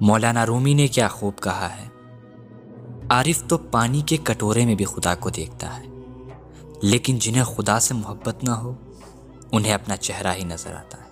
مولانا رومی نے کیا خوب کہا ہے۔ عارف تو پانی کے کٹورے میں بھی خدا کو دیکھتا ہے۔ لیکن جنہیں خدا سے محبت نہ ہو، انہیں اپنا چہرہ ہی نظر آتا ہے۔